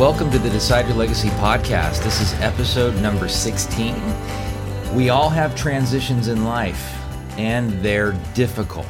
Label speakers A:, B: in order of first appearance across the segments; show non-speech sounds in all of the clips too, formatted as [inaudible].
A: Welcome to the Decide Your Legacy podcast. This is episode number 16. We all have transitions in life, and they're difficult.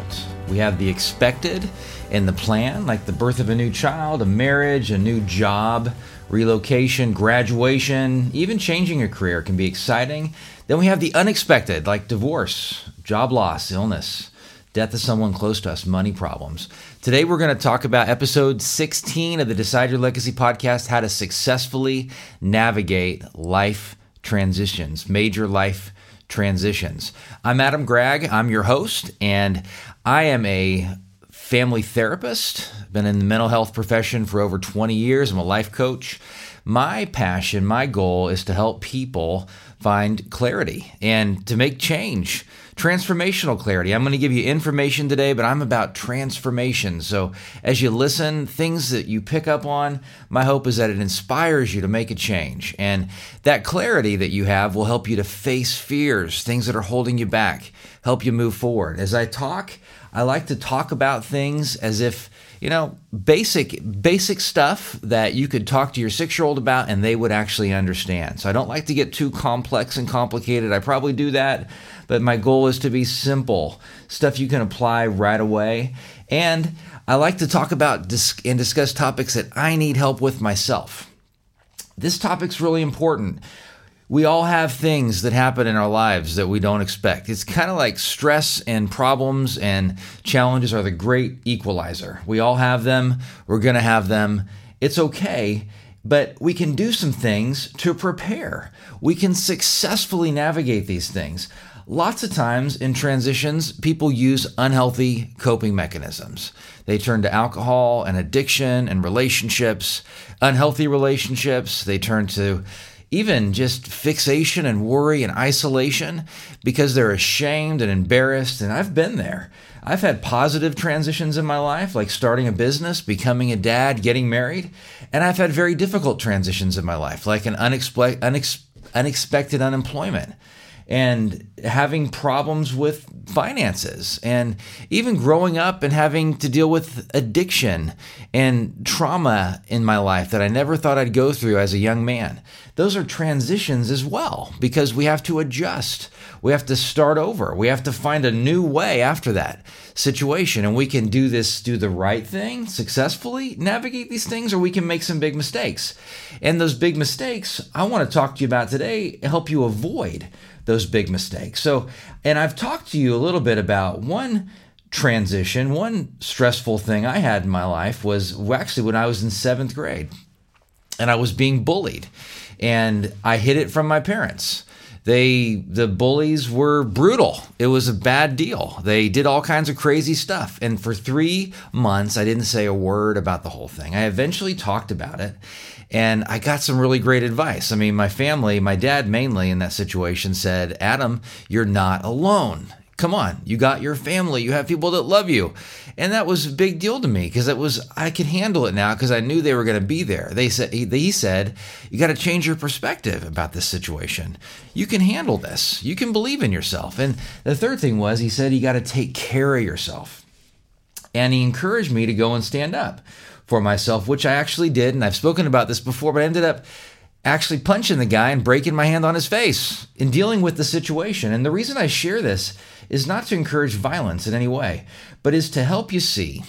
A: We have the expected and the plan, like the birth of a new child, a marriage, a new job, relocation, graduation, even changing a career can be exciting. Then we have the unexpected, like divorce, job loss, illness, death of someone close to us, money problems. Today, we're going to talk about episode 16 of the Decide Your Legacy podcast how to successfully navigate life transitions, major life transitions. I'm Adam Gregg, I'm your host, and I am a family therapist, been in the mental health profession for over 20 years. I'm a life coach. My passion, my goal is to help people find clarity and to make change transformational clarity. I'm going to give you information today, but I'm about transformation. So as you listen, things that you pick up on, my hope is that it inspires you to make a change. And that clarity that you have will help you to face fears, things that are holding you back, help you move forward. As I talk, I like to talk about things as if you know, basic basic stuff that you could talk to your 6-year-old about and they would actually understand. So I don't like to get too complex and complicated. I probably do that, but my goal is to be simple, stuff you can apply right away. And I like to talk about and discuss topics that I need help with myself. This topic's really important we all have things that happen in our lives that we don't expect. It's kind of like stress and problems and challenges are the great equalizer. We all have them, we're going to have them. It's okay, but we can do some things to prepare. We can successfully navigate these things. Lots of times in transitions, people use unhealthy coping mechanisms. They turn to alcohol and addiction and relationships, unhealthy relationships. They turn to even just fixation and worry and isolation because they're ashamed and embarrassed. And I've been there. I've had positive transitions in my life, like starting a business, becoming a dad, getting married. And I've had very difficult transitions in my life, like an unexpe- unex- unexpected unemployment and having problems with finances and even growing up and having to deal with addiction and trauma in my life that I never thought I'd go through as a young man. Those are transitions as well because we have to adjust. We have to start over. We have to find a new way after that situation. And we can do this, do the right thing successfully, navigate these things, or we can make some big mistakes. And those big mistakes I want to talk to you about today help you avoid those big mistakes. So, and I've talked to you a little bit about one transition, one stressful thing I had in my life was actually when I was in seventh grade and I was being bullied and I hid it from my parents. They, the bullies were brutal. It was a bad deal. They did all kinds of crazy stuff. And for three months, I didn't say a word about the whole thing. I eventually talked about it and I got some really great advice. I mean, my family, my dad mainly in that situation said, Adam, you're not alone. Come on, you got your family, you have people that love you. And that was a big deal to me because it was, I could handle it now because I knew they were going to be there. They said, he, he said, you got to change your perspective about this situation. You can handle this. You can believe in yourself. And the third thing was, he said, you got to take care of yourself. And he encouraged me to go and stand up for myself, which I actually did. And I've spoken about this before, but I ended up actually punching the guy and breaking my hand on his face in dealing with the situation. And the reason I share this is not to encourage violence in any way, but is to help you see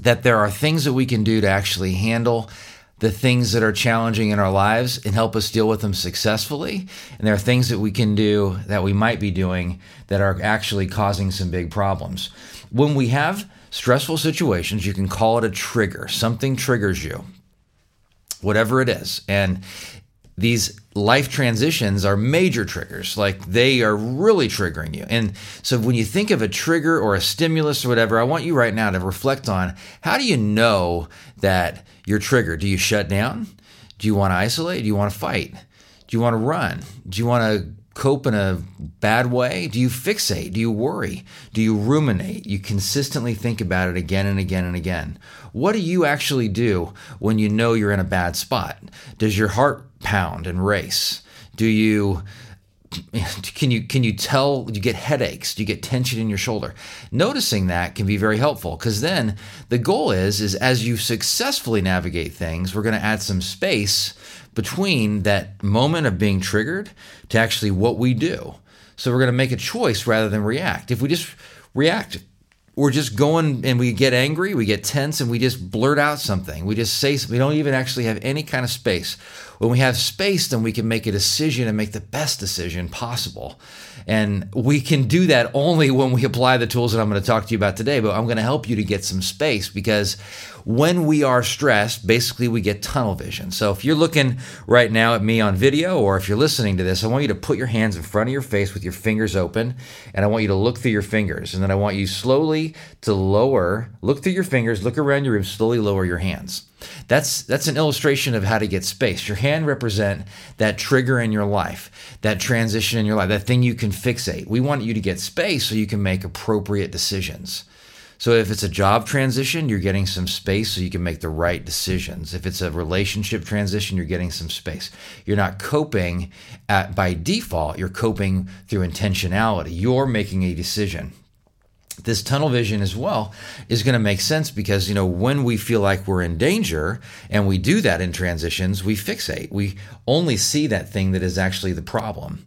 A: that there are things that we can do to actually handle the things that are challenging in our lives and help us deal with them successfully. And there are things that we can do that we might be doing that are actually causing some big problems. When we have stressful situations, you can call it a trigger. Something triggers you, whatever it is. And these life transitions are major triggers. Like they are really triggering you. And so when you think of a trigger or a stimulus or whatever, I want you right now to reflect on how do you know that you're triggered? Do you shut down? Do you want to isolate? Do you want to fight? Do you want to run? Do you want to cope in a bad way? Do you fixate? Do you worry? Do you ruminate? You consistently think about it again and again and again. What do you actually do when you know you're in a bad spot? Does your heart pound and race? Do you [laughs] can you can you tell you get headaches do you get tension in your shoulder noticing that can be very helpful because then the goal is is as you successfully navigate things we're going to add some space between that moment of being triggered to actually what we do so we're going to make a choice rather than react if we just react we're just going and we get angry, we get tense, and we just blurt out something. We just say, we don't even actually have any kind of space. When we have space, then we can make a decision and make the best decision possible. And we can do that only when we apply the tools that I'm going to talk to you about today. But I'm going to help you to get some space because when we are stressed, basically we get tunnel vision. So if you're looking right now at me on video or if you're listening to this, I want you to put your hands in front of your face with your fingers open and I want you to look through your fingers. And then I want you slowly to lower, look through your fingers, look around your room, slowly lower your hands. That's that's an illustration of how to get space. Your hand represent that trigger in your life, that transition in your life, that thing you can fixate. We want you to get space so you can make appropriate decisions. So if it's a job transition, you're getting some space so you can make the right decisions. If it's a relationship transition, you're getting some space. You're not coping at, by default, you're coping through intentionality. You're making a decision this tunnel vision as well is going to make sense because you know when we feel like we're in danger and we do that in transitions we fixate we only see that thing that is actually the problem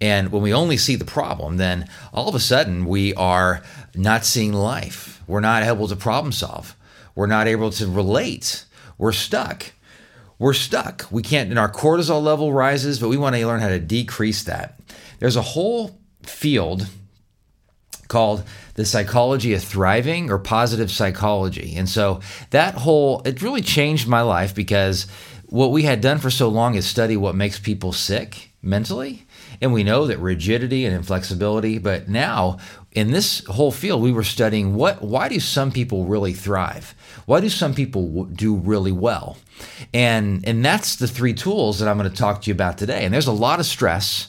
A: and when we only see the problem, then all of a sudden we are not seeing life. We're not able to problem solve. We're not able to relate. We're stuck. We're stuck. We can't, and our cortisol level rises, but we want to learn how to decrease that. There's a whole field called the psychology of thriving or positive psychology. And so that whole, it really changed my life because what we had done for so long is study what makes people sick mentally. And we know that rigidity and inflexibility, but now in this whole field, we were studying what, why do some people really thrive? Why do some people do really well? And, and that's the three tools that I'm going to talk to you about today. And there's a lot of stress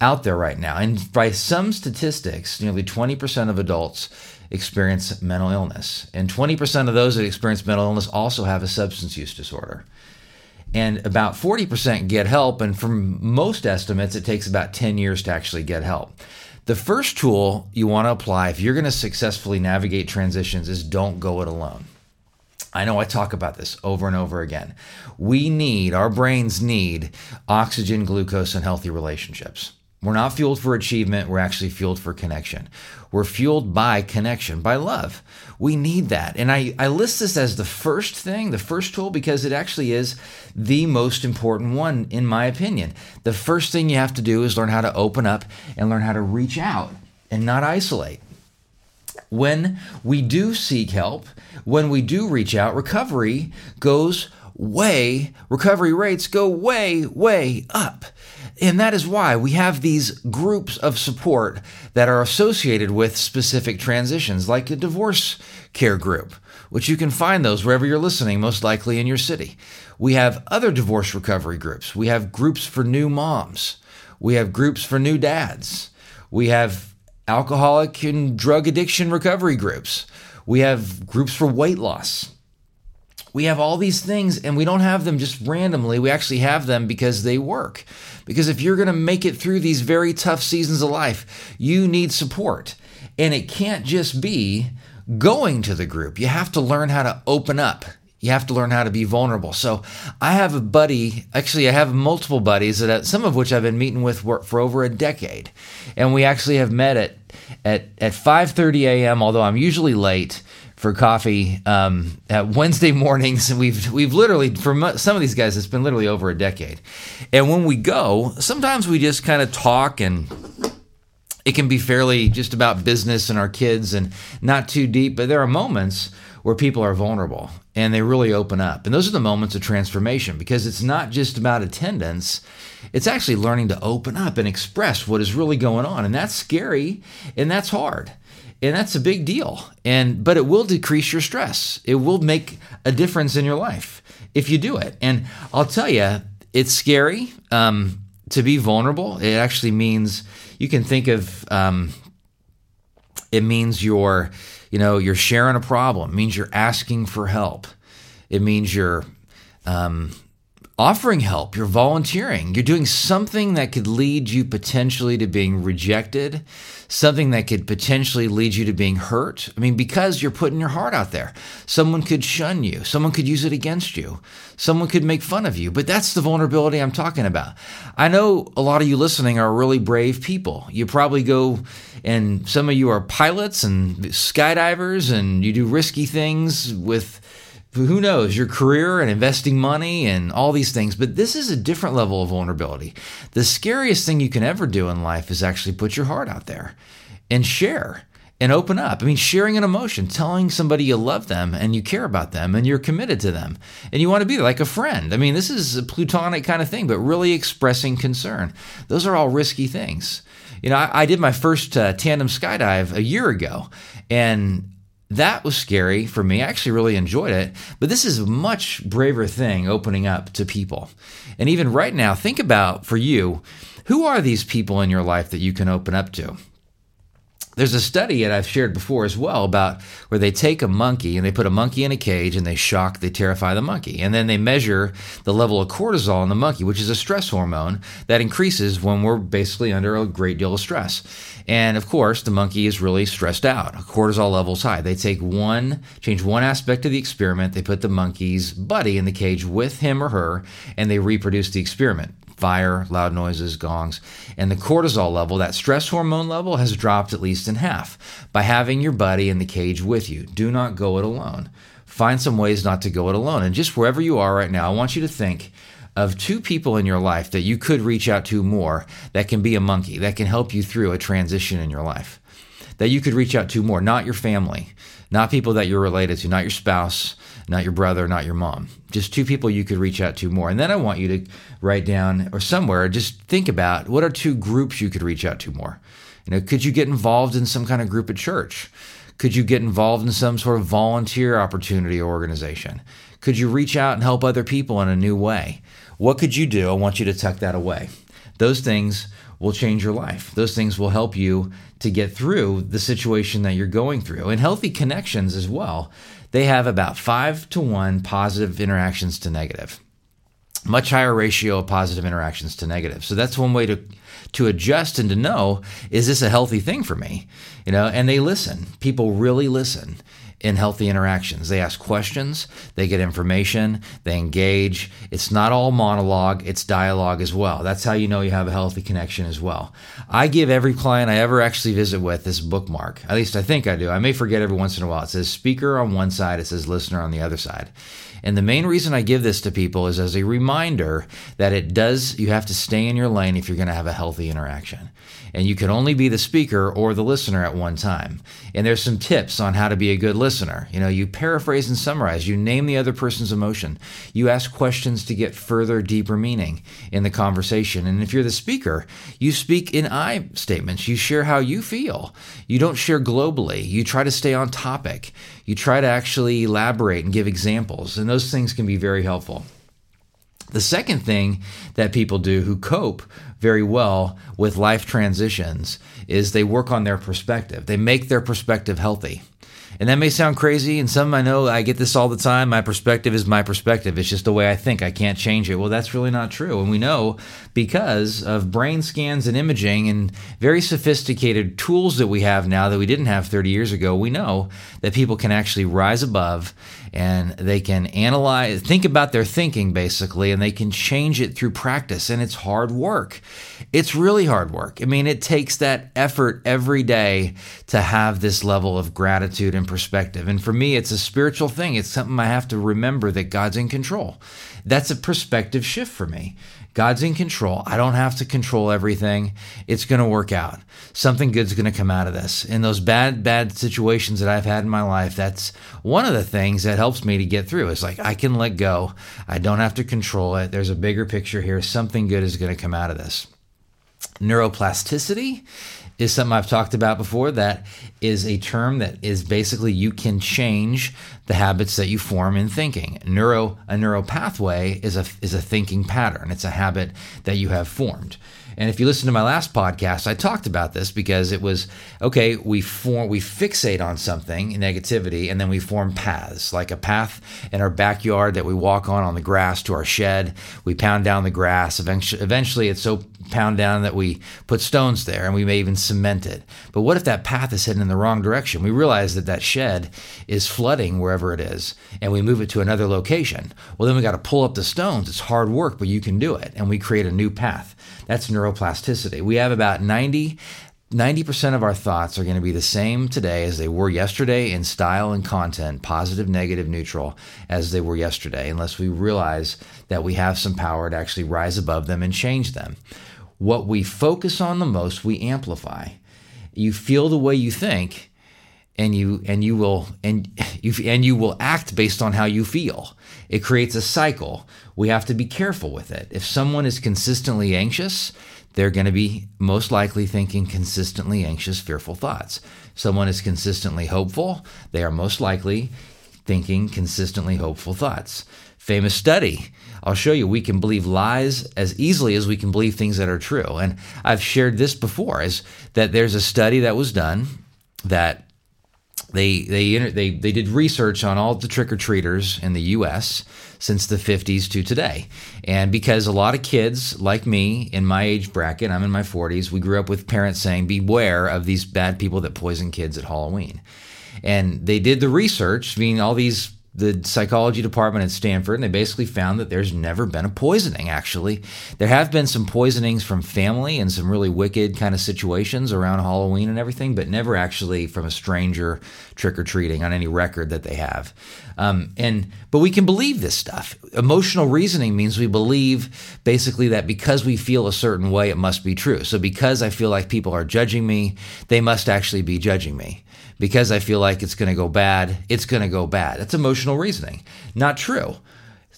A: out there right now. And by some statistics, nearly 20% of adults experience mental illness. And 20% of those that experience mental illness also have a substance use disorder and about 40% get help. And from most estimates, it takes about 10 years to actually get help. The first tool you want to apply if you're going to successfully navigate transitions is don't go it alone. I know I talk about this over and over again. We need, our brains need oxygen, glucose, and healthy relationships. We're not fueled for achievement, we're actually fueled for connection. We're fueled by connection, by love. We need that. And I, I list this as the first thing, the first tool, because it actually is the most important one, in my opinion. The first thing you have to do is learn how to open up and learn how to reach out and not isolate. When we do seek help, when we do reach out, recovery goes way, recovery rates go way, way up. And that is why we have these groups of support that are associated with specific transitions, like a divorce care group, which you can find those wherever you're listening, most likely in your city. We have other divorce recovery groups. We have groups for new moms. We have groups for new dads. We have alcoholic and drug addiction recovery groups. We have groups for weight loss. We have all these things and we don't have them just randomly. We actually have them because they work. Because if you're going to make it through these very tough seasons of life, you need support. And it can't just be going to the group. You have to learn how to open up. You have to learn how to be vulnerable. So I have a buddy, actually I have multiple buddies that some of which I've been meeting with for over a decade. And we actually have met at at at 5:30 a.m. although I'm usually late for coffee um, at Wednesday mornings. [laughs] We've we've literally for some of these guys, it's been literally over a decade. And when we go, sometimes we just kind of talk and. It can be fairly just about business and our kids and not too deep, but there are moments where people are vulnerable and they really open up. And those are the moments of transformation because it's not just about attendance, it's actually learning to open up and express what is really going on. And that's scary and that's hard and that's a big deal and but it will decrease your stress it will make a difference in your life if you do it. And I'll tell you, it's scary um, to be vulnerable. It actually means you can think of um, it means you're, you know, you're sharing a problem. It means you're asking for help. It means you're um, offering help. You're volunteering. You're doing something that could lead you potentially to being rejected, something that could potentially lead you to being hurt. I mean, because you're putting your heart out there. Someone could shun you, someone could use it against you, someone could make fun of you. But that's the vulnerability I'm talking about. I know a lot of you listening are really brave people. You probably go and some of you are pilots and skydivers and you do risky things with who knows your career and investing money and all these things but this is a different level of vulnerability the scariest thing you can ever do in life is actually put your heart out there and share and open up. I mean, sharing an emotion, telling somebody you love them and you care about them and you're committed to them and you want to be like a friend. I mean, this is a plutonic kind of thing, but really expressing concern. Those are all risky things. You know, I, I did my first uh, tandem skydive a year ago and that was scary for me. I actually really enjoyed it, but this is a much braver thing opening up to people. And even right now, think about for you, who are these people in your life that you can open up to? There's a study that I've shared before as well about where they take a monkey and they put a monkey in a cage and they shock, they terrify the monkey. And then they measure the level of cortisol in the monkey, which is a stress hormone that increases when we're basically under a great deal of stress. And of course, the monkey is really stressed out. Cortisol levels high. They take one, change one aspect of the experiment. They put the monkey's buddy in the cage with him or her, and they reproduce the experiment fire, loud noises, gongs. And the cortisol level, that stress hormone level, has dropped at least in half by having your buddy in the cage with you. Do not go it alone. Find some ways not to go it alone. And just wherever you are right now, I want you to think of two people in your life that you could reach out to more that can be a monkey, that can help you through a transition in your life. That you could reach out to more, not your family, not people that you're related to, not your spouse, not your brother, not your mom. Just two people you could reach out to more. And then I want you to write down or somewhere, just think about what are two groups you could reach out to more. You know, could you get involved in some kind of group at church? Could you get involved in some sort of volunteer opportunity or organization? Could you reach out and help other people in a new way? What could you do? I want you to tuck that away. Those things will change your life. Those things will help you to get through the situation that you're going through. And healthy connections as well they have about five to one positive interactions to negative. Much higher ratio of positive interactions to negative. So that's one way to to adjust and to know is this a healthy thing for me? You know, and they listen. People really listen in healthy interactions. They ask questions, they get information, they engage. It's not all monologue, it's dialogue as well. That's how you know you have a healthy connection as well. I give every client I ever actually visit with this bookmark. At least I think I do. I may forget every once in a while. It says speaker on one side, it says listener on the other side. And the main reason I give this to people is as a reminder that it does, you have to stay in your lane if you're going to have a healthy interaction. And you can only be the speaker or the listener at one time. And there's some tips on how to be a good listener. You know, you paraphrase and summarize, you name the other person's emotion, you ask questions to get further, deeper meaning in the conversation. And if you're the speaker, you speak in I statements, you share how you feel. You don't share globally, you try to stay on topic, you try to actually elaborate and give examples. And those things can be very helpful. The second thing that people do who cope very well with life transitions is they work on their perspective. They make their perspective healthy. And that may sound crazy, and some I know I get this all the time. My perspective is my perspective. It's just the way I think. I can't change it. Well, that's really not true. And we know because of brain scans and imaging and very sophisticated tools that we have now that we didn't have 30 years ago, we know that people can actually rise above and they can analyze, think about their thinking basically, and they can change it through practice. And it's hard work. It's really hard work. I mean, it takes that effort every day to have this level of gratitude and perspective. And for me, it's a spiritual thing. It's something I have to remember that God's in control. That's a perspective shift for me. God's in control. I don't have to control everything. It's going to work out. Something good's going to come out of this. In those bad, bad situations that I've had in my life, that's one of the things that helps me to get through. It's like I can let go. I don't have to control it. There's a bigger picture here. Something good is going to come out of this. Neuroplasticity is something I've talked about before. That is a term that is basically you can change the habits that you form in thinking. Neuro a neural pathway is a is a thinking pattern. It's a habit that you have formed. And if you listen to my last podcast, I talked about this because it was okay, we form we fixate on something, negativity, and then we form paths, like a path in our backyard that we walk on on the grass to our shed. We pound down the grass. Eventually, eventually it's so pound down that we put stones there and we may even cement it. But what if that path is heading in the wrong direction? We realize that that shed is flooding wherever it is and we move it to another location. Well, then we got to pull up the stones. It's hard work, but you can do it. And we create a new path. That's neuroplasticity. We have about 90 90% of our thoughts are going to be the same today as they were yesterday in style and content, positive, negative, neutral, as they were yesterday, unless we realize that we have some power to actually rise above them and change them. What we focus on the most, we amplify. You feel the way you think, and you and you will and [laughs] you and you will act based on how you feel. It creates a cycle. We have to be careful with it. If someone is consistently anxious, they're going to be most likely thinking consistently anxious, fearful thoughts. Someone is consistently hopeful, they are most likely thinking consistently hopeful thoughts. Famous study I'll show you we can believe lies as easily as we can believe things that are true. And I've shared this before is that there's a study that was done that they they they they did research on all the trick or treaters in the U.S. since the 50s to today, and because a lot of kids like me in my age bracket, I'm in my 40s, we grew up with parents saying, "Beware of these bad people that poison kids at Halloween," and they did the research, meaning all these the psychology department at Stanford, and they basically found that there's never been a poisoning, actually. There have been some poisonings from family and some really wicked kind of situations around Halloween and everything, but never actually from a stranger trick or treating on any record that they have. Um, and but we can believe this stuff. Emotional reasoning means we believe basically that because we feel a certain way, it must be true. So because I feel like people are judging me, they must actually be judging me because I feel like it's going to go bad, it's going to go bad. That's emotional reasoning. Not true.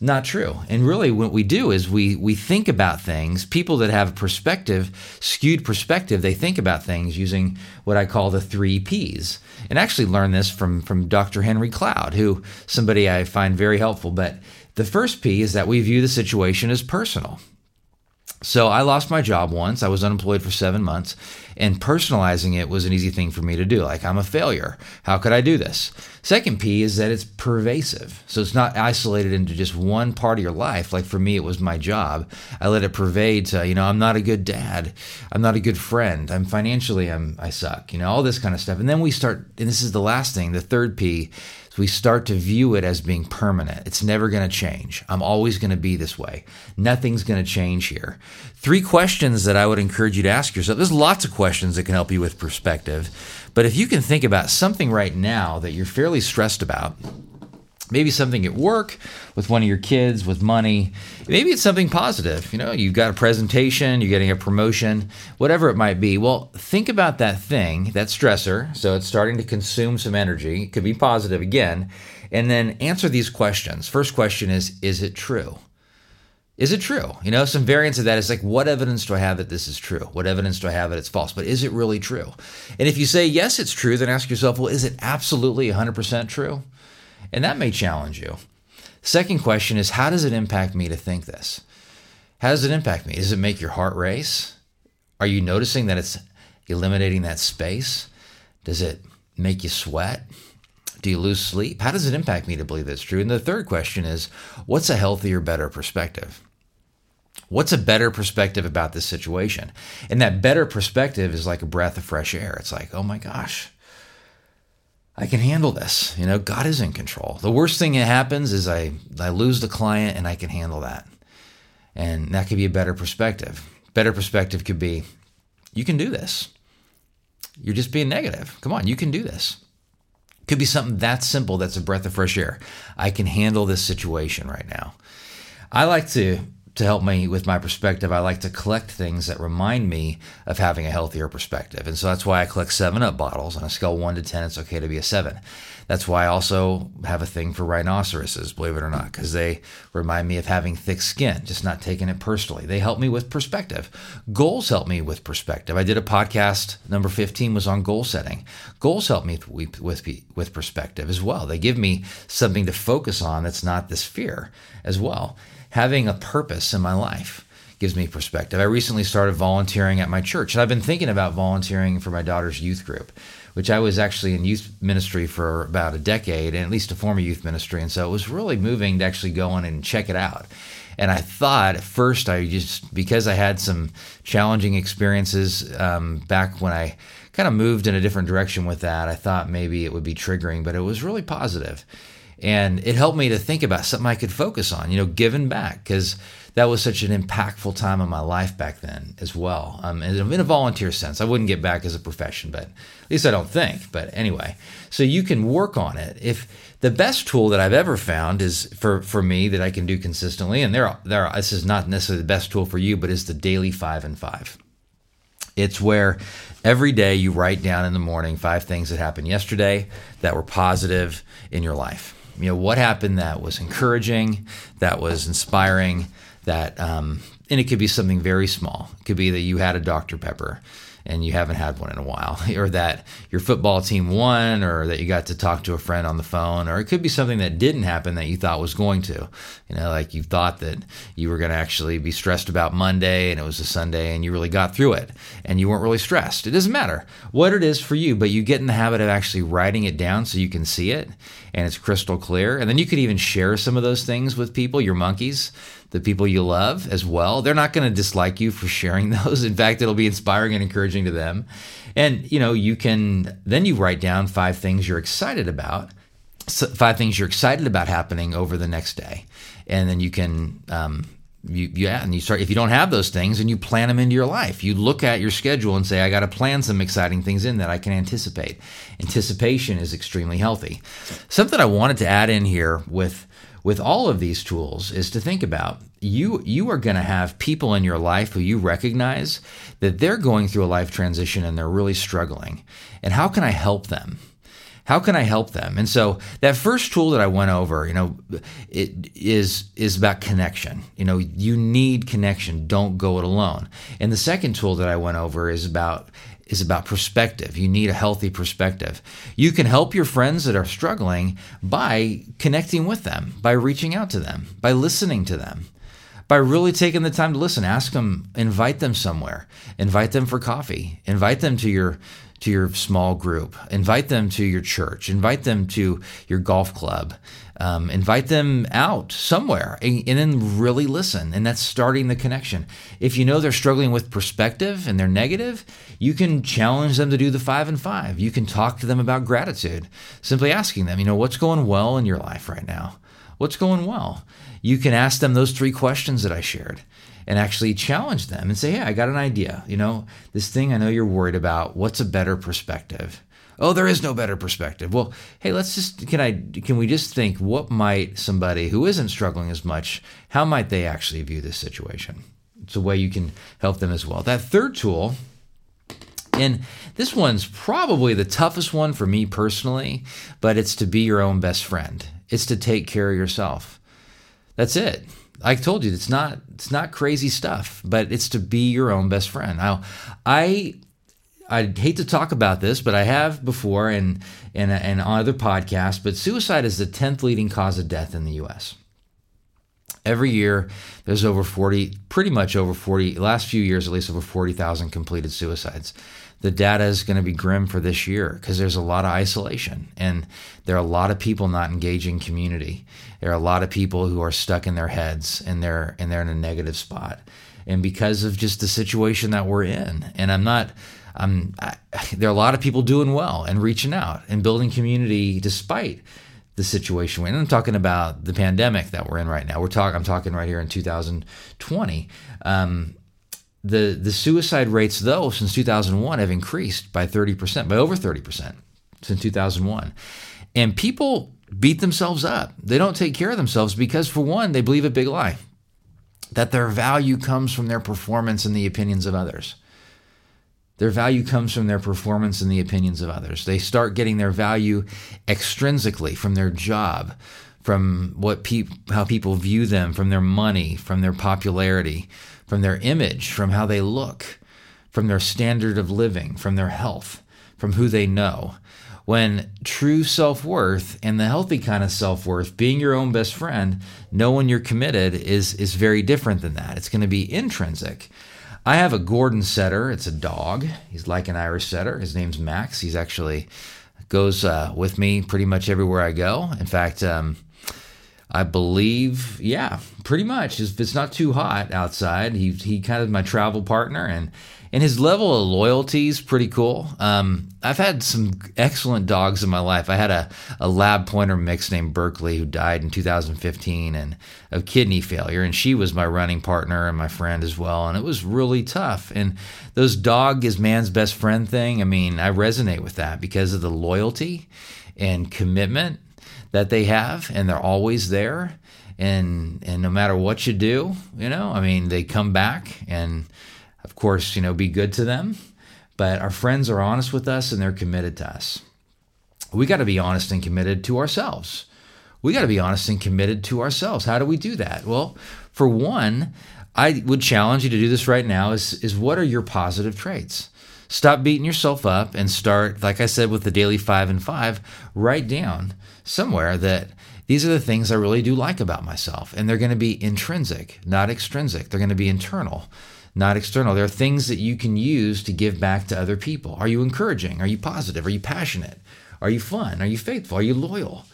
A: Not true. And really, what we do is we we think about things. People that have perspective, skewed perspective, they think about things using what I call the three P's. And actually, learned this from from Dr. Henry Cloud, who somebody I find very helpful. But the first P is that we view the situation as personal. So I lost my job once. I was unemployed for seven months, and personalizing it was an easy thing for me to do. Like, I'm a failure. How could I do this? Second P is that it's pervasive. So it's not isolated into just one part of your life. Like for me, it was my job. I let it pervade to, you know, I'm not a good dad. I'm not a good friend. I'm financially, I'm, I suck, you know, all this kind of stuff. And then we start, and this is the last thing, the third P we start to view it as being permanent. It's never going to change. I'm always going to be this way. Nothing's going to change here. Three questions that I would encourage you to ask yourself. There's lots of questions that can help you with perspective, but if you can think about something right now that you're fairly stressed about, maybe something at work with one of your kids with money maybe it's something positive you know you've got a presentation you're getting a promotion whatever it might be well think about that thing that stressor so it's starting to consume some energy it could be positive again and then answer these questions first question is is it true is it true? You know, some variants of that is like, what evidence do I have that this is true? What evidence do I have that it's false? But is it really true? And if you say, yes, it's true, then ask yourself, well, is it absolutely 100% true? And that may challenge you. Second question is how does it impact me to think this? How does it impact me? Does it make your heart race? Are you noticing that it's eliminating that space? Does it make you sweat? Do you lose sleep? How does it impact me to believe that's true? And the third question is what's a healthier, better perspective? What's a better perspective about this situation? And that better perspective is like a breath of fresh air. It's like, oh my gosh, I can handle this. You know, God is in control. The worst thing that happens is I, I lose the client and I can handle that. And that could be a better perspective. Better perspective could be you can do this. You're just being negative. Come on, you can do this. Could be something that simple that's a breath of fresh air. I can handle this situation right now. I like to to help me with my perspective, I like to collect things that remind me of having a healthier perspective. And so that's why I collect 7 Up bottles. On a scale 1 to 10, it's okay to be a 7. That's why I also have a thing for rhinoceroses, believe it or not, because they remind me of having thick skin, just not taking it personally. They help me with perspective. Goals help me with perspective. I did a podcast, number 15 was on goal setting. Goals help me with, with, with perspective as well. They give me something to focus on that's not this fear as well having a purpose in my life gives me perspective. I recently started volunteering at my church, and I've been thinking about volunteering for my daughter's youth group, which I was actually in youth ministry for about a decade, and at least a former youth ministry. And so it was really moving to actually go in and check it out. And I thought at first, I just, because I had some challenging experiences um, back when I kind of moved in a different direction with that, I thought maybe it would be triggering, but it was really positive and it helped me to think about something I could focus on, you know, giving back because that was such an impactful time in my life back then as well. Um, and in a volunteer sense, I wouldn't get back as a profession, but at least I don't think. But anyway, so you can work on it. If the best tool that I've ever found is for for me that I can do consistently, and there there this is not necessarily the best tool for you, but is the daily five and five. It's where every day you write down in the morning five things that happened yesterday that were positive in your life you know what happened that was encouraging, that was inspiring, that um, and it could be something very small. It could be that you had a Dr Pepper and you haven't had one in a while, [laughs] or that your football team won, or that you got to talk to a friend on the phone, or it could be something that didn't happen that you thought was going to. You know, like you thought that you were going to actually be stressed about Monday and it was a Sunday and you really got through it and you weren't really stressed. It doesn't matter what it is for you, but you get in the habit of actually writing it down so you can see it and it's crystal clear. And then you could even share some of those things with people, your monkeys the people you love as well. They're not going to dislike you for sharing [laughs] those. In fact, it'll be inspiring and encouraging to them. And you know, you can then you write down five things you're excited about, five things you're excited about happening over the next day, and then you can. Um, you, yeah, and you start if you don't have those things and you plan them into your life. You look at your schedule and say, I got to plan some exciting things in that I can anticipate. Anticipation is extremely healthy. Something I wanted to add in here with with all of these tools is to think about you you are going to have people in your life who you recognize that they're going through a life transition and they're really struggling and how can i help them how can i help them and so that first tool that i went over you know it is is about connection you know you need connection don't go it alone and the second tool that i went over is about is about perspective. You need a healthy perspective. You can help your friends that are struggling by connecting with them, by reaching out to them, by listening to them, by really taking the time to listen. Ask them, invite them somewhere, invite them for coffee, invite them to your to your small group, invite them to your church, invite them to your golf club, um, invite them out somewhere, and, and, then really listen. And that's starting the connection. If you know they're struggling with perspective and they're negative, you can challenge them to do the five and five. You can talk to them about gratitude, simply asking them, you know, what's going well in your life right now? What's going well? You can ask them those three questions that I shared and actually challenge them and say, Hey, I got an idea. You know, this thing I know you're worried about, what's a better perspective? Oh, there is no better perspective. Well, hey, let's just can I can we just think what might somebody who isn't struggling as much, how might they actually view this situation? It's a way you can help them as well. That third tool and this one's probably the toughest one for me personally, but it's to be your own best friend. It's to take care of yourself. That's it. I told you it's not it's not crazy stuff, but it's to be your own best friend. Now, I I hate to talk about this, but I have before and and and on other podcasts. But suicide is the tenth leading cause of death in the U.S. Every year, there's over 40, pretty much over 40, last few years at least over 40,000 completed suicides the data is going to be grim for this year because there's a lot of isolation and there are a lot of people not engaging community. There are a lot of people who are stuck in their heads and they're and they're in a negative spot. And because of just the situation that we're in, and I'm not, I'm, I, there are a lot of people doing well and reaching out and building community despite the situation we're in. I'm talking about the pandemic that we're in right now. We're talking. I'm talking right here in 2020. Um, the the suicide rates though since 2001 have increased by 30% by over 30% since 2001 and people beat themselves up they don't take care of themselves because for one they believe a big lie that their value comes from their performance and the opinions of others. Their value comes from their performance and the opinions of others. They start getting their value extrinsically from their job, from what pe- how people view them, from their money, from their popularity, from their image, from how they look, from their standard of living, from their health, from who they know. When true self worth and the healthy kind of self worth, being your own best friend, knowing you're committed, is, is very different than that. It's going to be intrinsic. I have a Gordon setter. It's a dog. He's like an Irish setter. His name's Max. He's actually goes uh, with me pretty much everywhere I go. In fact, um, I believe, yeah, pretty much. If it's not too hot outside, he he kind of my travel partner, and and his level of loyalty is pretty cool. Um, I've had some excellent dogs in my life. I had a, a lab pointer mix named Berkeley who died in 2015 and of kidney failure, and she was my running partner and my friend as well. And it was really tough. And those dog is man's best friend thing. I mean, I resonate with that because of the loyalty and commitment that they have, and they're always there. And and no matter what you do, you know, I mean, they come back and of course, you know, be good to them, but our friends are honest with us and they're committed to us. We got to be honest and committed to ourselves. We got to be honest and committed to ourselves. How do we do that? Well, for one, I would challenge you to do this right now is, is what are your positive traits? Stop beating yourself up and start, like I said, with the daily five and five, write down somewhere that these are the things I really do like about myself. And they're going to be intrinsic, not extrinsic. They're going to be internal not external. There are things that you can use to give back to other people. Are you encouraging? Are you positive? Are you passionate? Are you fun? Are you faithful? Are you loyal?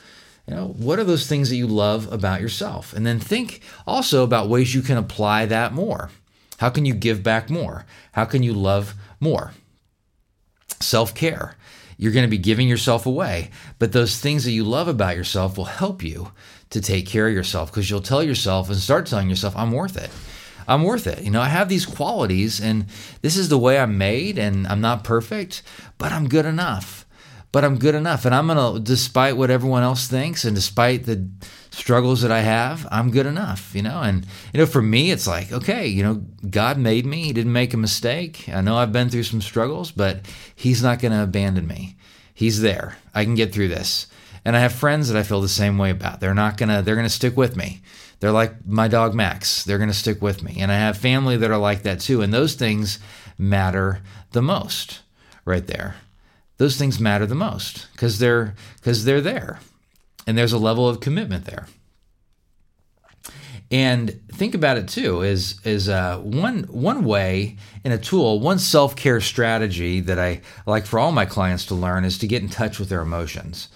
A: You know, what are those things that you love about yourself? And then think also about ways you can apply that more. How can you give back more? How can you love more? Self care. You're going to be giving yourself away, but those things that you love about yourself will help you to take care of yourself because you'll tell yourself and start telling yourself, I'm worth it. I'm worth it. You know, I have these qualities and this is the way I'm made and I'm not perfect, but I'm good enough. But I'm good enough. And I'm going to, despite what everyone else thinks and despite the struggles that I have, I'm good enough, you know? And, you know, for me, it's like, okay, you know, God made me. He didn't make a mistake. I know I've been through some struggles, but He's not going to abandon me. He's there. I can get through this. And I have friends that I feel the same way about. They're not going to, they're going to stick with me. They're like my dog Max. They're going to stick with me. And I have family that are like that too. And those things matter the most right there. Those things matter the most because they're because they're there. And there's a level of commitment there. And think about it too is is uh, one one way in a tool, one self care strategy that I like for all my clients to learn is to get in touch with their emotions.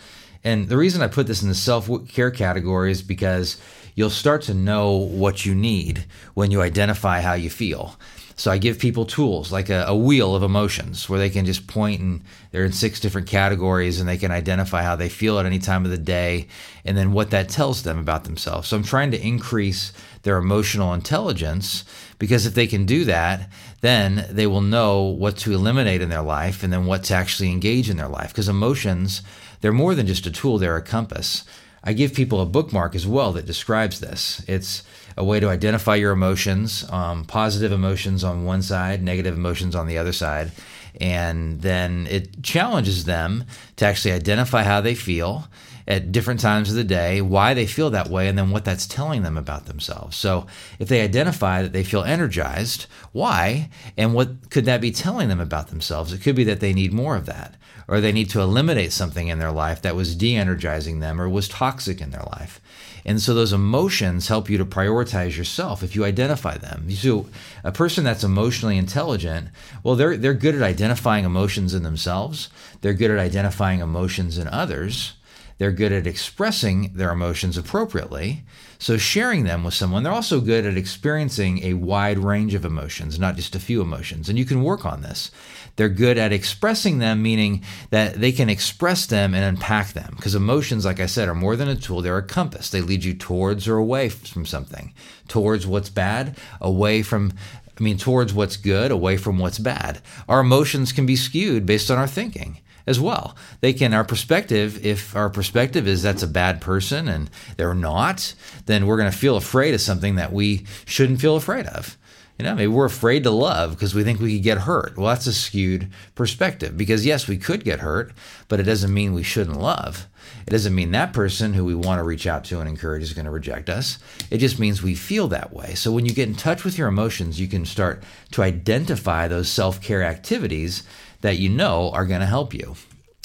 A: And the reason I put this in the self care category is because you'll start to know what you need when you identify how you feel. So I give people tools like a, a, wheel of emotions where they can just point and they're in six different categories and they can identify how they feel at any time of the day and then what that tells them about themselves. So I'm trying to increase their emotional intelligence because if they can do that, then they will know what to eliminate in their life and then what to actually engage in their life because emotions, they're more than just a tool, they're a compass. I give people a bookmark as well that describes this. It's a way to identify your emotions, um, positive emotions on one side, negative emotions on the other side. And then it challenges them to actually identify how they feel at different times of the day, why they feel that way, and then what that's telling them about themselves. So if they identify that they feel energized, why? And what could that be telling them about themselves? It could be that they need more of that or they need to eliminate something in their life that was de energizing them or was toxic in their life. And so those emotions help you to prioritize yourself if you identify them. So a person that's emotionally intelligent, well, they're they're good at identifying emotions in themselves. They're good at identifying emotions in others. They're good at expressing their emotions appropriately. So, sharing them with someone, they're also good at experiencing a wide range of emotions, not just a few emotions. And you can work on this. They're good at expressing them, meaning that they can express them and unpack them. Because emotions, like I said, are more than a tool, they're a compass. They lead you towards or away from something, towards what's bad, away from I mean, towards what's good, away from what's bad. Our emotions can be skewed based on our thinking as well. They can, our perspective, if our perspective is that's a bad person and they're not, then we're going to feel afraid of something that we shouldn't feel afraid of. You know, maybe we're afraid to love because we think we could get hurt. Well, that's a skewed perspective because, yes, we could get hurt, but it doesn't mean we shouldn't love. It doesn't mean that person who we want to reach out to and encourage is going to reject us. It just means we feel that way. So when you get in touch with your emotions, you can start to identify those self care activities that you know are going to help you.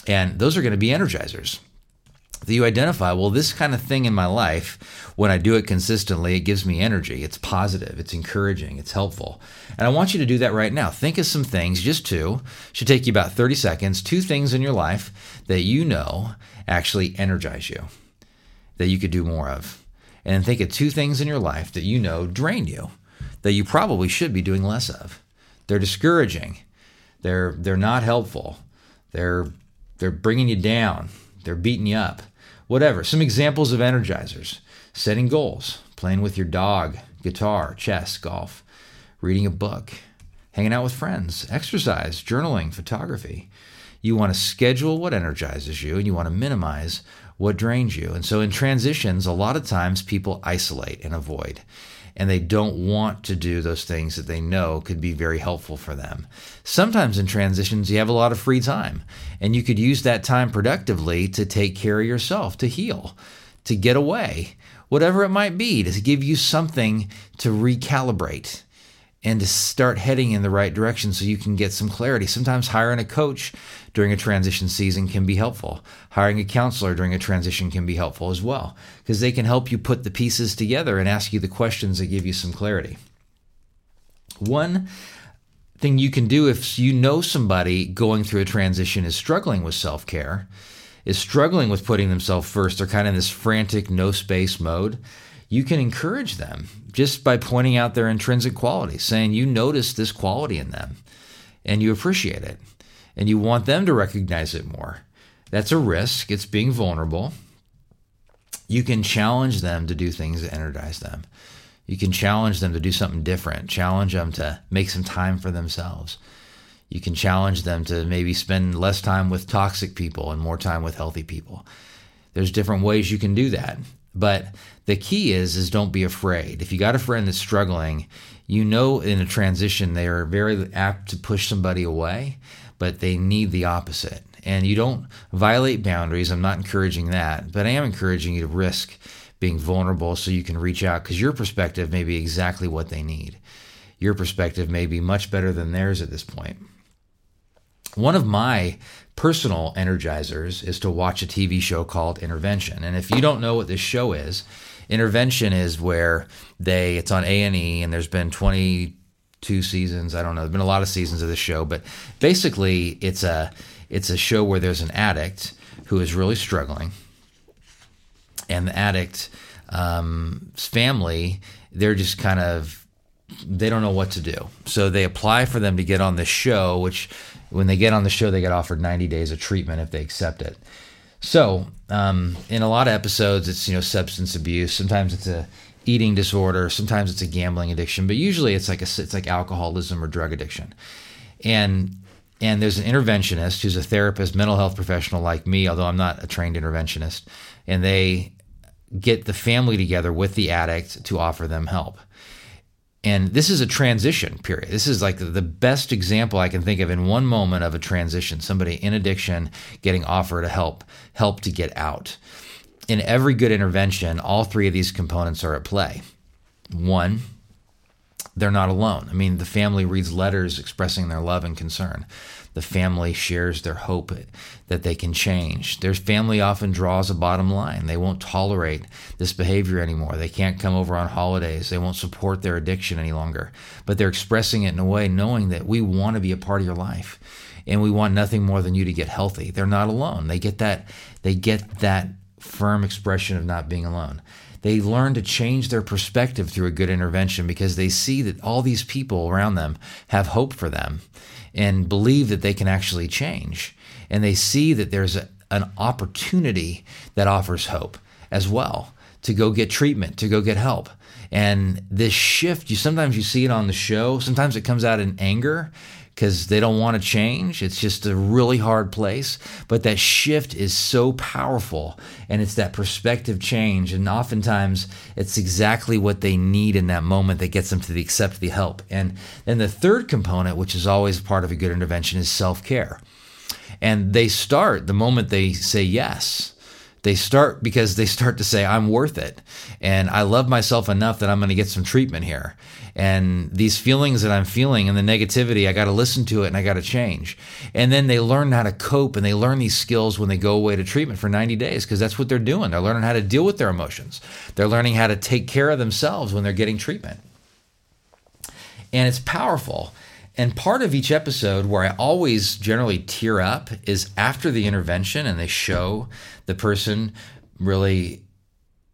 A: And those are going to be energizers that you identify, well, this kind of thing in my life, when I do it consistently, it gives me energy. It's positive, it's encouraging, it's helpful. And I want you to do that right now. Think of some things, just two, should take you about 30 seconds, two things in your life that you know actually energize you, that you could do more of. And think of two things in your life that you know drain you, that you probably should be doing less of. They're discouraging. They're they're not helpful. They're they're bringing you down. They're beating you up whatever. Some examples of energizers setting goals, playing with your dog, guitar, chess, golf, reading a book, hanging out with friends, exercise, journaling, photography. You want to schedule what energizes you and you want to minimize what drains you. And so in transitions, a lot of times people isolate and avoid and they don't want to do those things that they know could be very helpful for them. Sometimes in transitions, you have a lot of free time, and you could use that time productively to take care of yourself, to heal, to get away, whatever it might be, to give you something to recalibrate and to start heading in the right direction so you can get some clarity. Sometimes hiring a coach during a transition season can be helpful. Hiring a counselor during a transition can be helpful as well because they can help you put the pieces together and ask you the questions that give you some clarity. One thing you can do if you know somebody going through a transition is struggling with self care, is struggling with putting themselves first, they're kind of in this frantic, no space mode you can encourage them just by pointing out their intrinsic qualities, saying you notice this quality in them and you appreciate it and you want them to recognize it more. That's a risk, it's being vulnerable. You can challenge them to do things that energize them. You can challenge them to do something different, challenge them to make some time for themselves. You can challenge them to maybe spend less time with toxic people and more time with healthy people. There's different ways you can do that. But the key is is don't be afraid. If you got a friend that's struggling, you know in a transition they are very apt to push somebody away, but they need the opposite. And you don't violate boundaries. I'm not encouraging that, but I am encouraging you to risk being vulnerable so you can reach out because your perspective may be exactly what they need. Your perspective may be much better than theirs at this point. One of my personal energizers is to watch a TV show called Intervention. And if you don't know what this show is, Intervention is where they it's on A&E and there's been 22 seasons, I don't know. There's been a lot of seasons of this show, but basically it's a it's a show where there's an addict who is really struggling. And the addict's um, family, they're just kind of they don't know what to do. So they apply for them to get on this show, which when they get on the show, they get offered 90 days of treatment if they accept it. So, um, in a lot of episodes, it's you know substance abuse. Sometimes it's a eating disorder. Sometimes it's a gambling addiction. But usually, it's like a it's like alcoholism or drug addiction. And and there's an interventionist who's a therapist, mental health professional like me, although I'm not a trained interventionist. And they get the family together with the addict to offer them help. And this is a transition period. This is like the best example I can think of in one moment of a transition. Somebody in addiction getting offered a help, help to get out. In every good intervention, all three of these components are at play. One, they're not alone. I mean, the family reads letters expressing their love and concern the family shares their hope that they can change. Their family often draws a bottom line. They won't tolerate this behavior anymore. They can't come over on holidays. They won't support their addiction any longer. But they're expressing it in a way knowing that we want to be a part of your life and we want nothing more than you to get healthy. They're not alone. They get that they get that firm expression of not being alone they learn to change their perspective through a good intervention because they see that all these people around them have hope for them and believe that they can actually change. And they see that there's a, an opportunity that offers hope as well to go get treatment, to go get help. And this shift, you sometimes you see it on the show, sometimes it comes out in anger because they don't want to change. It's just a really hard place. But that shift is so powerful and it's that perspective change. And oftentimes it's exactly what they need in that moment that gets them to the accept the help. And then the third component, which is always part of a good intervention, is self care. And they start the moment they say yes they start because they start to say, I'm worth it. And I love myself enough that I'm going to get some treatment here. And these feelings that I'm feeling and the negativity, I got to listen to it and I got to change. And then they learn how to cope and they learn these skills when they go away to treatment for 90 days because that's what they're doing. They're learning how to deal with their emotions, they're learning how to take care of themselves when they're getting treatment. And it's powerful. And part of each episode where I always generally tear up is after the intervention and they show the person really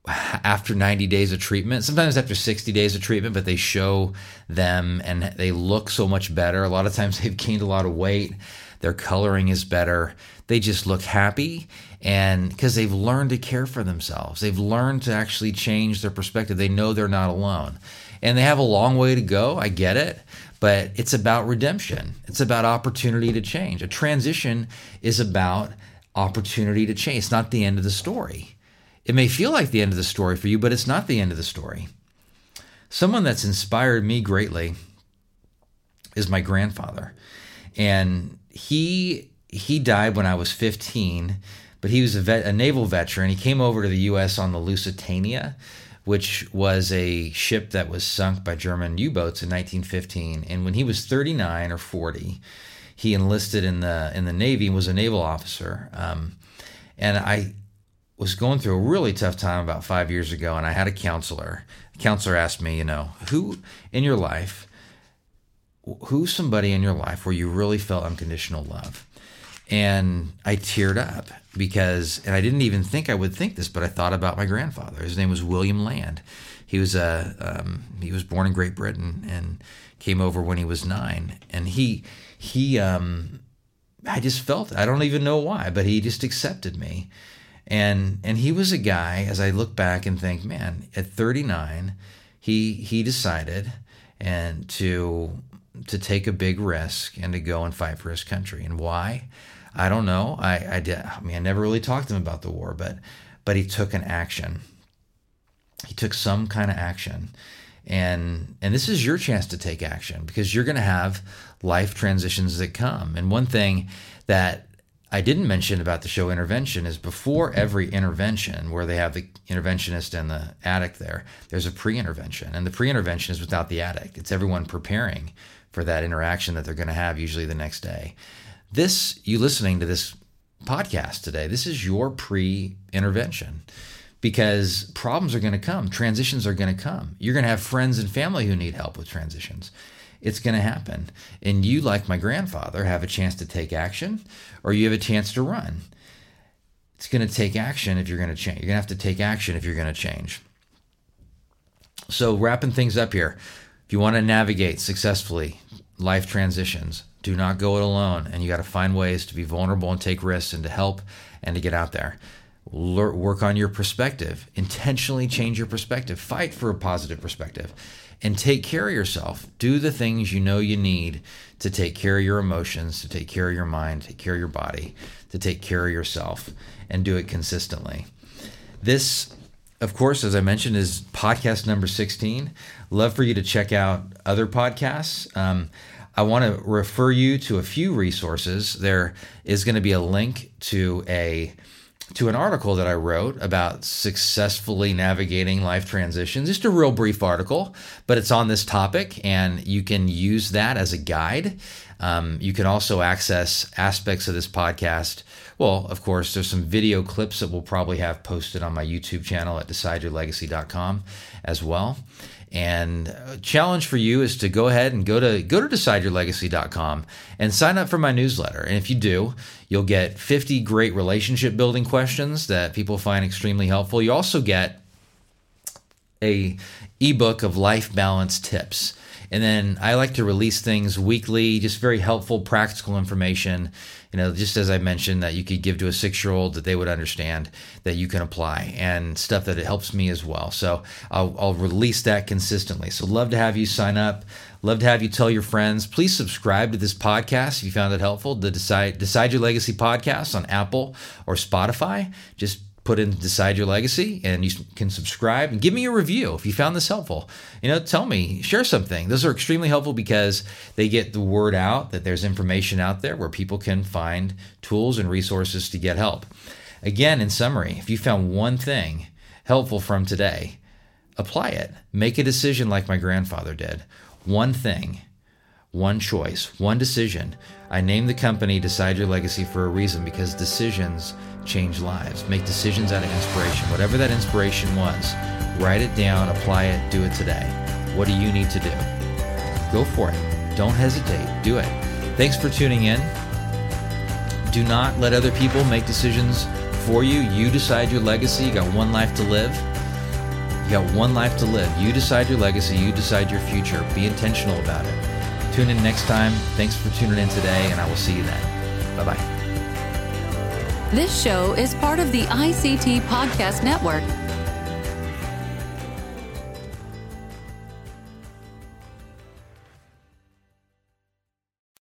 A: after 90 days of treatment, sometimes after 60 days of treatment, but they show them and they look so much better. A lot of times [laughs] they've gained a lot of weight, their coloring is better. They just look happy and because they've learned to care for themselves, they've learned to actually change their perspective. They know they're not alone. And they have a long way to go. I get it but it's about redemption. It's about opportunity to change. A transition is about opportunity to change. It's not the end of the story. It may feel like the end of the story for you, but it's not the end of the story. Someone that's inspired me greatly is my grandfather. And he he died when I was 15, but he was a, vet, a naval veteran. He came over to the US on the Lusitania which was a ship that was sunk by German U boats in 1915. And when he was 39 or 40, he enlisted in the in the Navy and was a naval officer. Um, and I was going through a really tough time about five years ago, and I had a counselor. The counselor asked me, you know, who in your life, who's somebody in your life where you really felt unconditional love? And I teared up because, and I didn't even think I would think this, but I thought about my grandfather. His name was William Land. He was a um, he was born in Great Britain and came over when he was nine. And he he um, I just felt I don't even know why, but he just accepted me. And and he was a guy. As I look back and think, man, at 39, he he decided and to to take a big risk and to go and fight for his country. And why? I don't know. I, I did. I mean, I never really talked to him about the war, but but he took an action. He took some kind of action, and and this is your chance to take action because you're going to have life transitions that come. And one thing that I didn't mention about the show intervention is before every intervention, where they have the interventionist and the addict there, there's a pre-intervention, and the pre-intervention is without the addict. It's everyone preparing for that interaction that they're going to have usually the next day. This, you listening to this podcast today, this is your pre intervention because problems are going to come, transitions are going to come. You're going to have friends and family who need help with transitions. It's going to happen. And you, like my grandfather, have a chance to take action or you have a chance to run. It's going to take action if you're going to change. You're going to have to take action if you're going to change. So, wrapping things up here, if you want to navigate successfully life transitions, do not go it alone. And you got to find ways to be vulnerable and take risks and to help and to get out there. Work on your perspective. Intentionally change your perspective. Fight for a positive perspective and take care of yourself. Do the things you know you need to take care of your emotions, to take care of your mind, take care of your body, to take care of yourself, and do it consistently. This, of course, as I mentioned, is podcast number 16. Love for you to check out other podcasts. Um, I want to refer you to a few resources. There is going to be a link to a to an article that I wrote about successfully navigating life transitions. Just a real brief article, but it's on this topic, and you can use that as a guide. Um, you can also access aspects of this podcast. Well, of course, there's some video clips that we'll probably have posted on my YouTube channel at decideyourlegacy.com as well. And uh, challenge for you is to go ahead and go to go to decideyourlegacy.com and sign up for my newsletter. And if you do, you'll get 50 great relationship building questions that people find extremely helpful. You also get a ebook of life balance tips. And then I like to release things weekly, just very helpful, practical information. You know, just as I mentioned, that you could give to a six year old that they would understand that you can apply and stuff that it helps me as well. So I'll, I'll release that consistently. So love to have you sign up. Love to have you tell your friends. Please subscribe to this podcast if you found it helpful. The Decide, Decide Your Legacy podcast on Apple or Spotify. Just put in decide your legacy and you can subscribe and give me a review if you found this helpful. You know tell me share something. Those are extremely helpful because they get the word out that there's information out there where people can find tools and resources to get help. Again in summary if you found one thing helpful from today apply it. Make a decision like my grandfather did. One thing one choice one decision i named the company decide your legacy for a reason because decisions change lives. Make decisions out of inspiration. Whatever that inspiration was, write it down, apply it, do it today. What do you need to do? Go for it. Don't hesitate. Do it. Thanks for tuning in. Do not let other people make decisions for you. You decide your legacy. You got one life to live. You got one life to live. You decide your legacy. You decide your future. Be intentional about it. Tune in next time. Thanks for tuning in today, and I will see you then. Bye bye.
B: This show is part of the ICT Podcast Network